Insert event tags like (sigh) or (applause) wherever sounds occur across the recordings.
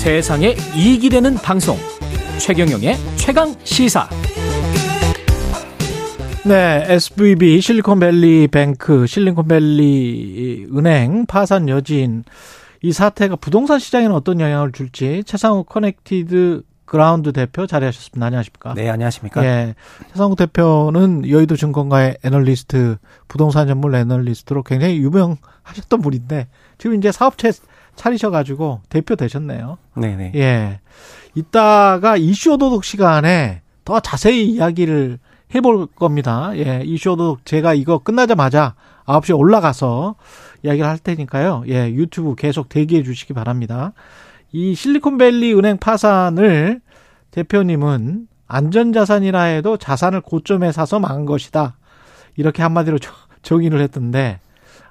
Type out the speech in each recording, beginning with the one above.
세상에 이익이 되는 방송 최경영의 최강 시사 네, SVB 실리콘밸리 뱅크, 실리콘밸리 은행 파산 여진 이 사태가 부동산 시장에는 어떤 영향을 줄지 채상욱 커넥티드 그라운드 대표 자리하셨습니다. 안녕하십니까? 네, 안녕하십니까? 예. 채상욱 대표는 여의도 증권가의 애널리스트, 부동산 전문 애널리스트로 굉장히 유명하셨던 분인데 지금 이제 사업체 차리셔가지고 대표 되셨네요. 네네. 예. 이따가 이슈 오도독 시간에 더 자세히 이야기를 해볼 겁니다. 예. 이슈 오도독 제가 이거 끝나자마자 9시에 올라가서 이야기를 할 테니까요. 예. 유튜브 계속 대기해 주시기 바랍니다. 이 실리콘밸리 은행 파산을 대표님은 안전자산이라 해도 자산을 고점에 사서 망한 것이다. 이렇게 한마디로 정의를 했던데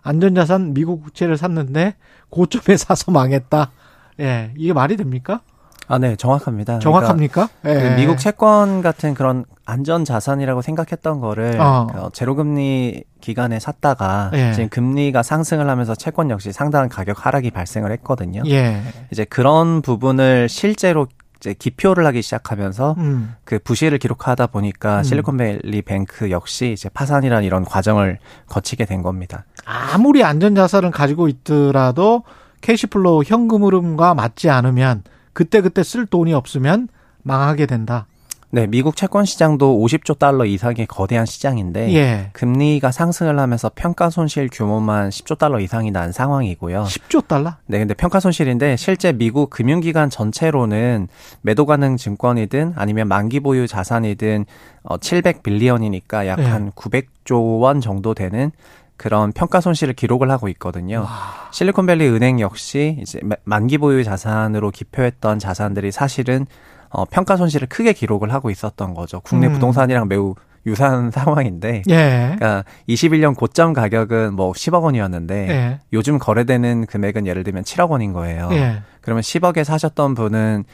안전자산 미국 국채를 샀는데 고점에 사서 망했다. 예, 이게 말이 됩니까? 아, 네, 정확합니다. 정확합니까? 그러니까 그 미국 채권 같은 그런 안전 자산이라고 생각했던 거를 어. 어, 제로금리 기간에 샀다가 예. 지금 금리가 상승을 하면서 채권 역시 상당한 가격 하락이 발생을 했거든요. 예. 이제 그런 부분을 실제로 이제 기표를 하기 시작하면서 음. 그 부실을 기록하다 보니까 음. 실리콘밸리 뱅크 역시 이제 파산이라는 이런 과정을 거치게 된 겁니다. 아무리 안전자산을 가지고 있더라도 cash flow 현금 흐름과 맞지 않으면 그때그때 쓸 돈이 없으면 망하게 된다. 네, 미국 채권 시장도 50조 달러 이상의 거대한 시장인데 예. 금리가 상승을 하면서 평가 손실 규모만 10조 달러 이상이 난 상황이고요. 10조 달러? 네, 근데 평가 손실인데 실제 미국 금융기관 전체로는 매도 가능 증권이든 아니면 만기 보유 자산이든 어 700빌리언이니까 약 네. 한 900조 원 정도 되는 그런 평가 손실을 기록을 하고 있거든요. 실리콘밸리 은행 역시 이제 마- 만기 보유 자산으로 기표했던 자산들이 사실은 어 평가 손실을 크게 기록을 하고 있었던 거죠. 국내 음. 부동산이랑 매우 유사한 (laughs) 상황인데 예. 그러니까 21년 고점 가격은 뭐 10억 원이었는데 예. 요즘 거래되는 금액은 예를 들면 7억 원인 거예요. 예. 그러면 10억에 사셨던 분은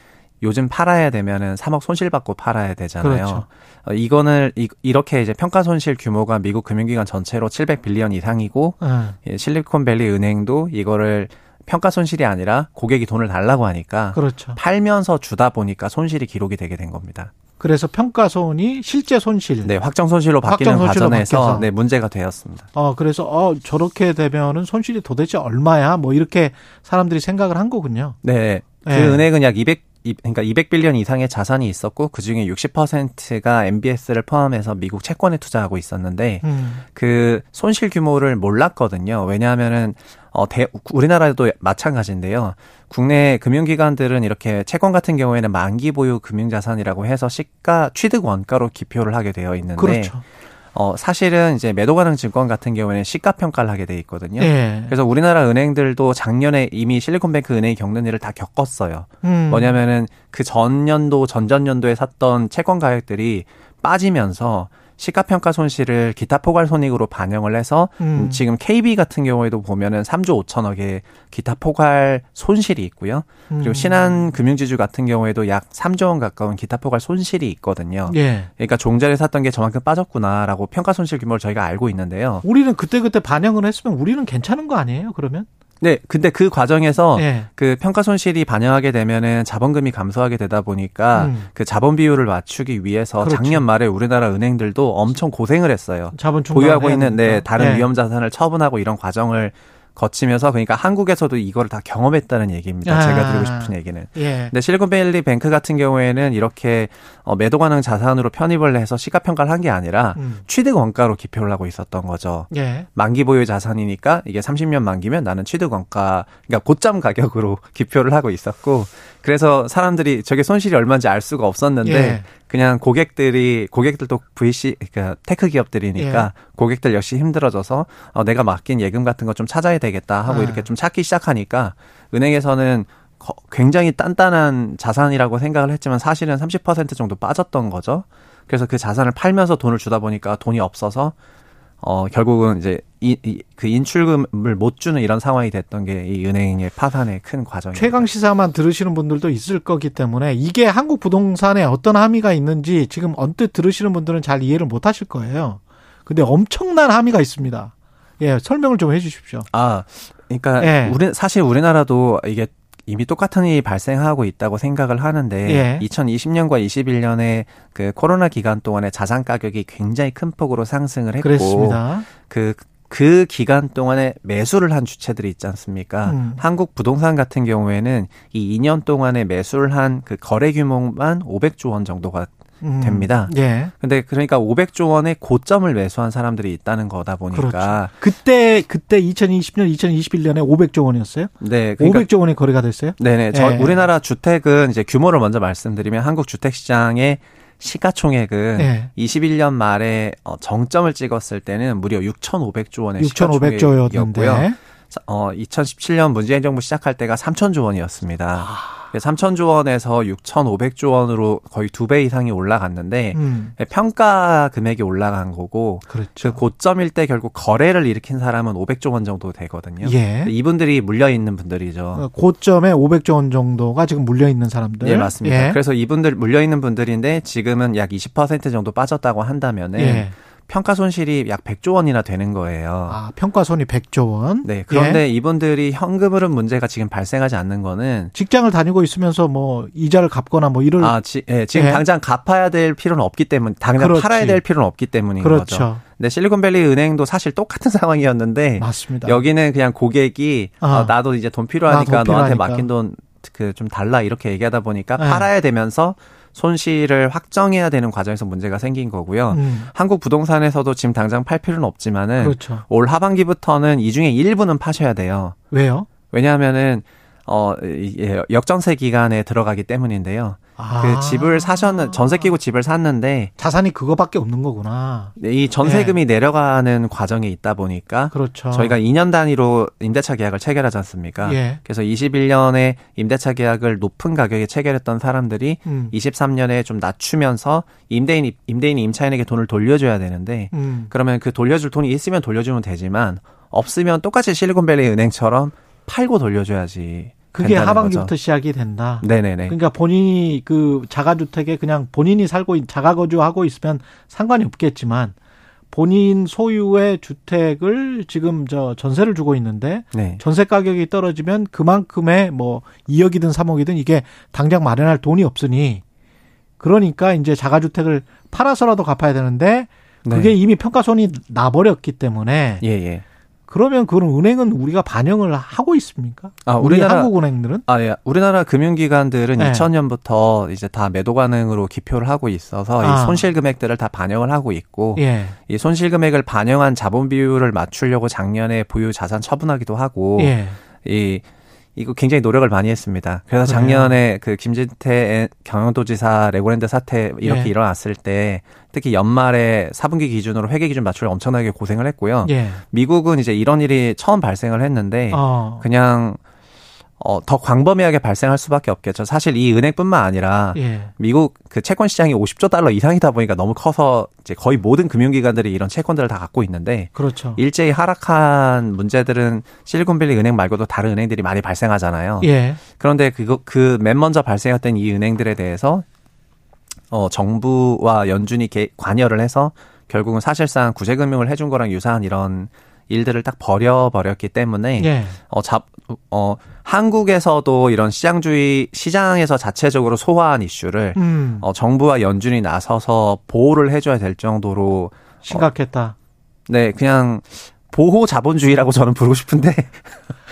요즘 팔아야 되면은 3억 손실 받고 팔아야 되잖아요. 그렇죠. 어, 이거는 이, 이렇게 이제 평가 손실 규모가 미국 금융기관 전체로 700빌리언 이상이고 어. 예, 실리콘밸리 은행도 이거를 평가 손실이 아니라 고객이 돈을 달라고 하니까 그렇죠. 팔면서 주다 보니까 손실이 기록이 되게 된 겁니다. 그래서 평가 손이 실제 손실. 네, 확정 손실로 바뀌는 확정 손실로 과정에서 바뀌어서. 네, 문제가 되었습니다. 어, 그래서, 어, 저렇게 되면은 손실이 도대체 얼마야? 뭐, 이렇게 사람들이 생각을 한 거군요. 네. 그 네. 은행은 약 200, 이- 그러니까 200빌리언 이상의 자산이 있었고 그 중에 60%가 MBS를 포함해서 미국 채권에 투자하고 있었는데 음. 그 손실 규모를 몰랐거든요. 왜냐하면은 어 대, 우리나라도 마찬가지인데요. 국내 금융기관들은 이렇게 채권 같은 경우에는 만기 보유 금융자산이라고 해서 시가 취득 원가로 기표를 하게 되어 있는데 그렇죠. 어 사실은 이제 매도 가능 증권 같은 경우에는 시가 평가를 하게 돼 있거든요. 예. 그래서 우리나라 은행들도 작년에 이미 실리콘뱅크 은행이 겪는 일을 다 겪었어요. 음. 뭐냐면은 그 전년도 전전년도에 샀던 채권 가격들이 빠지면서 시가평가 손실을 기타 포괄 손익으로 반영을 해서 음. 지금 KB 같은 경우에도 보면은 3조 5천억의 기타 포괄 손실이 있고요. 그리고 음. 신한 금융지주 같은 경우에도 약 3조 원 가까운 기타 포괄 손실이 있거든요. 예. 그러니까 종자를 샀던 게 저만큼 빠졌구나라고 평가 손실 규모를 저희가 알고 있는데요. 우리는 그때그때 반영을 했으면 우리는 괜찮은 거 아니에요, 그러면? 네, 근데 그 과정에서 예. 그 평가 손실이 반영하게 되면은 자본금이 감소하게 되다 보니까 음. 그 자본 비율을 맞추기 위해서 그렇죠. 작년 말에 우리나라 은행들도 엄청 고생을 했어요. 자본 보유하고 있는 네. 다른 예. 위험 자산을 처분하고 이런 과정을 거치면서 그러니까 한국에서도 이거를 다 경험했다는 얘기입니다. 아. 제가 드리고 싶은 얘기는. 예. 근데 실리콘밸리 뱅크 같은 경우에는 이렇게 어, 매도 가능 자산으로 편입을 해서 시가 평가를 한 게 아니라 음. 취득 원가로 기표를 하고 있었던 거죠. 예. 만기 보유 자산이니까 이게 30년 만기면 나는 취득 원가 그러니까 고점 가격으로 (laughs) 기표를 하고 있었고 그래서 사람들이 저게 손실이 얼마인지 알 수가 없었는데 예. 그냥 고객들이 고객들도 VC 그러니까 tech 기업들이니까 예. 고객들 역시 힘들어져서 어, 내가 맡긴 예금 같은 거 좀 찾아야 되겠다 하고 아. 이렇게 좀 찾기 시작하니까 은행에서는 거- 굉장히 단단한 자산이라고 생각을 했지만 사실은 30% 정도 빠졌던 거죠. 그래서 그 자산을 팔면서 돈을 주다 보니까 돈이 없어서 어 결국은 이제 이, 이- 그 인출금을 못 주는 이런 상황이 됐던 게 이 은행의 파산의 큰 과정입니다. 최강 시사만 들으시는 분들도 있을 거기 때문에 이게 한국 부동산에 어떤 함의가 있는지 지금 언뜻 들으시는 분들은 잘 이해를 못 하실 거예요. 근데 엄청난 함의가 있습니다. 예, 설명을 좀 해 주십시오. 아, 그러니까 예. 우리 사실 우리나라도 이게 이미 똑같은 일이 발생하고 있다고 생각을 하는데 예. 2020년과 21년에 그 코로나 기간 동안에 자산 가격이 굉장히 큰 폭으로 상승을 했고 그랬습니다. 그, 그 기간 동안에 매수를 한 주체들이 있지 않습니까? 음. 한국 부동산 같은 경우에는 이 2년 동안에 매수를 한 그 거래 규모만 500조 원 정도가 음. 됩니다. 예. 근데 그러니까 500조 원의 고점을 매수한 사람들이 있다는 거다 보니까 그렇죠. 그때 그때 2020년 2021년에 500조 원이었어요. 네, 그러니까 500조 원이 거래가 됐어요. 네 네. 저 예. 우리나라 주택은 이제 규모를 먼저 말씀드리면 한국 주택 시장의 시가총액은 예. 21년 말에 어, 정점을 찍었을 때는 무려 6,500조 원의 6,500조였는데. 시가총액이었고요. 어, 2017년 문재인 정부 시작할 때가 3,000조 원이었습니다. 아. 그래서 3,000조 원에서 6,500조 원으로 거의 두 배 이상이 올라갔는데 음. 평가 금액이 올라간 거고 그렇죠. 그 고점일 때 결국 거래를 일으킨 사람은 500조 원 정도 되거든요. 예. 이분들이 물려 있는 분들이죠. 어, 고점에 500조 원 정도가 지금 물려 있는 사람들. 예, 맞습니다. 예. 그래서 이분들 물려 있는 분들인데 지금은 약 20% 정도 빠졌다고 한다면은 예. 평가 손실이 약 100조 원이나 되는 거예요. 아, 평가 손이 100조 원. 네. 그런데 예. 이분들이 현금 흐름 문제가 지금 발생하지 않는 거는 직장을 다니고 있으면서 뭐 이자를 갚거나 뭐 이럴 아, 지, 예, 지금 예. 당장 갚아야 될 필요는 없기 때문, 당장 그렇지. 팔아야 될 필요는 없기 때문인 거죠. 그렇죠. 근데 실리콘밸리 은행도 사실 똑같은 (laughs) 상황이었는데 맞습니다. 여기는 그냥 고객이 아. 어, 나도 이제 돈 필요하니까 너한테 필요하니까. 맡긴 돈 그 좀 달라 이렇게 얘기하다 보니까 네. 팔아야 되면서 손실을 확정해야 되는 과정에서 문제가 생긴 거고요. 음, 한국 부동산에서도 지금 당장 팔 필요는 없지만은 그렇죠. 올 하반기부터는 이 중에 일부는 파셔야 돼요. 왜요? 왜냐하면은 어 이- 예, 역전세 기간에 들어가기 때문인데요. 아. 그 집을 사셨는 전세 끼고 집을 샀는데 자산이 그거밖에 없는 거구나. 이 전세금이 내려가는 과정에 있다 보니까 그렇죠. 저희가 2년 단위로 임대차 계약을 체결하지 않습니까? 예. 그래서 21년에 임대차 계약을 높은 가격에 체결했던 사람들이 음. 23년에 좀 낮추면서 임대인 임대인이 임차인에게 돈을 돌려줘야 되는데 음. 그러면 그 돌려줄 돈이 있으면 돌려주면 되지만 없으면 똑같이 실리콘밸리 은행처럼 팔고 돌려줘야지. 그게 하반기부터 거죠. 시작이 된다. 네네네. 그러니까 본인이 그 자가주택에 그냥 본인이 살고 있- 자가거주하고 있으면 상관이 없겠지만 본인 소유의 주택을 지금 저 전세를 주고 있는데 네. 전세 가격이 떨어지면 그만큼의 뭐 2억이든 3억이든 이게 당장 마련할 돈이 없으니 그러니까 이제 자가주택을 팔아서라도 갚아야 되는데 그게 네. 이미 평가손이 나버렸기 때문에 예, 예. 그러면 그런 은행은 우리가 반영을 하고 있습니까? 아, 우리 우리나라- 한국은행들은 아, 예. 우리나라 금융기관들은 네. 2000년부터 이제 다 매도 가능으로 기표를 하고 있어서 아. 이 손실 금액들을 다 반영을 하고 있고 예. 이 손실 금액을 반영한 자본 비율을 맞추려고 작년에 보유 자산 처분하기도 하고 예. 이 이거 굉장히 노력을 많이 했습니다. 그래서? 작년에 그 김진태 경영도지사 레고랜드 사태 이렇게 예. 일어났을 때 특히 연말에 4분기 기준으로 회계 기준 맞추려 엄청나게 고생을 했고요. 예. 미국은 이제 이런 일이 처음 발생을 했는데 어. 그냥 어, 더 광범위하게 발생할 수밖에 없겠죠. 사실 이 은행뿐만 아니라 예. 미국 그 채권 시장이 50조 달러 이상이다 보니까 너무 커서 이제 거의 모든 금융기관들이 이런 채권들을 다 갖고 있는데 그렇죠. 일제히 하락한 문제들은 실리콘밸리 은행 말고도 다른 은행들이 많이 발생하잖아요. 예. 그런데 그거 그 맨 먼저 발생했던 이 은행들에 대해서 어 정부와 연준이 개, 관여를 해서 결국은 사실상 구제금융을 해준 거랑 유사한 이런 일들을 딱 버려버렸기 때문에 예. 어, 잡, 어, 한국에서도 이런 시장주의, 시장에서 자체적으로 소화한 이슈를, 음. 어, 정부와 연준이 나서서 보호를 해줘야 될 정도로, 심각했다. 네, 그냥, 보호 자본주의라고 저는 부르고 싶은데,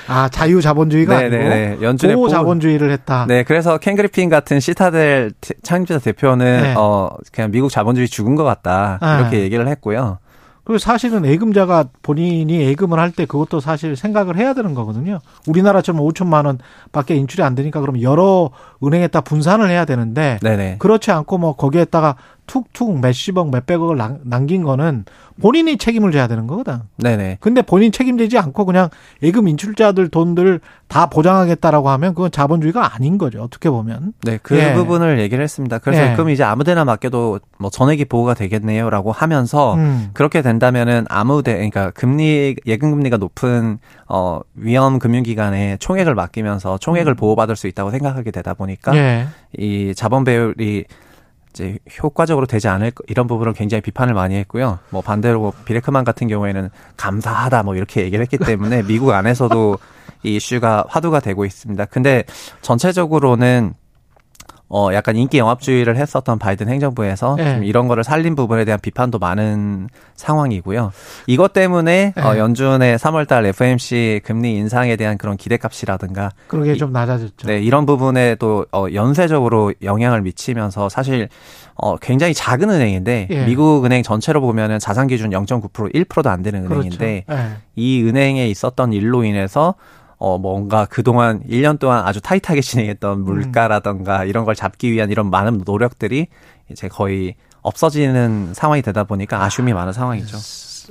아, 자유 자본주의가 네, 아니고 네, 네. 연준의 보호 자본주의를 했다. 네, 그래서 켄 그리핀 같은 시타델 대- 창립자 대표는, 네. 어, 그냥 미국 자본주의 죽은 것 같다. 아. 이렇게 얘기를 했고요. 그리고 사실은 예금자가 본인이 예금을 할 때 그것도 사실 생각을 해야 되는 거거든요. 우리나라처럼 5천만 원 밖에 인출이 안 되니까 그럼 여러 은행에다 분산을 해야 되는데 네네. 그렇지 않고 뭐 거기에다가 툭툭 몇십억 몇백억을 남- 남긴 거는 본인이 책임을 져야 되는 거거든. 네네. 근데 본인 책임지지 않고 그냥 예금 인출자들 돈들 다 보장하겠다라고 하면 그건 자본주의가 아닌 거죠. 어떻게 보면. 네, 그 예. 부분을 얘기를 했습니다. 그래서 예. 그럼 이제 아무데나 맡겨도 뭐 전액이 보호가 되겠네요라고 하면서 음. 그렇게 된다면은 아무데 그러니까 금리 예금 금리가 높은 어 위험 금융기관에 총액을 맡기면서 총액을 보호받을 수 있다고 생각하게 되다 보니까 음. 예. 이 자본 배율이 이제 효과적으로 되지 않을 거- 이런 부분을 굉장히 비판을 많이 했고요. 뭐 반대로 비레크만 같은 경우에는 감사하다 뭐 이렇게 얘기를 했기 때문에 미국 안에서도 이 이슈가 화두가 되고 있습니다. 근데 전체적으로는 어 약간 인기 영합주의를 했었던 바이든 행정부에서 네. 좀 이런 거를 살린 부분에 대한 비판도 많은 상황이고요. 이것 때문에 어 네. 연준의 3월 달 FOMC 금리 인상에 대한 그런 기대값이라든가 그러게 이- 좀 낮아졌죠. 네, 이런 부분에도 어, 연쇄적으로 영향을 미치면서 사실 어, 굉장히 작은 은행인데 예. 미국 은행 전체로 보면은 자산 기준 0.9% 1%도 안 되는 은행인데 그렇죠. 예. 이 은행에 있었던 일로 인해서 어 뭔가 그동안 1년 동안 아주 타이트하게 진행했던 음. 물가라던가 이런 걸 잡기 위한 이런 많은 노력들이 이제 거의 없어지는 상황이 되다 보니까 아쉬움이 많은 상황이죠.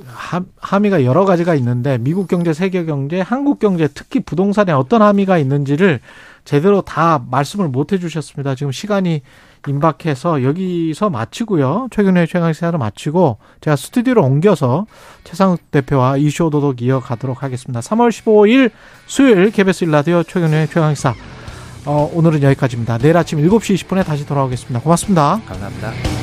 함- 함의가 여러 가지가 있는데 미국 경제, 세계 경제, 한국 경제, 특히 부동산에 어떤 함의가 있는지를 제대로 다 말씀을 못 해주셨습니다. 지금 시간이 임박해서 여기서 마치고요. 최근의 최강시사를 마치고 제가 스튜디오로 옮겨서 최상욱 대표와 이슈 오도독 이어가도록 하겠습니다. 3월 15일 수요일 KBS 일라디오 최근의 최강시사 어, 오늘은 여기까지입니다. 내일 아침 7시 20분에 다시 돌아오겠습니다. 고맙습니다. 감사합니다.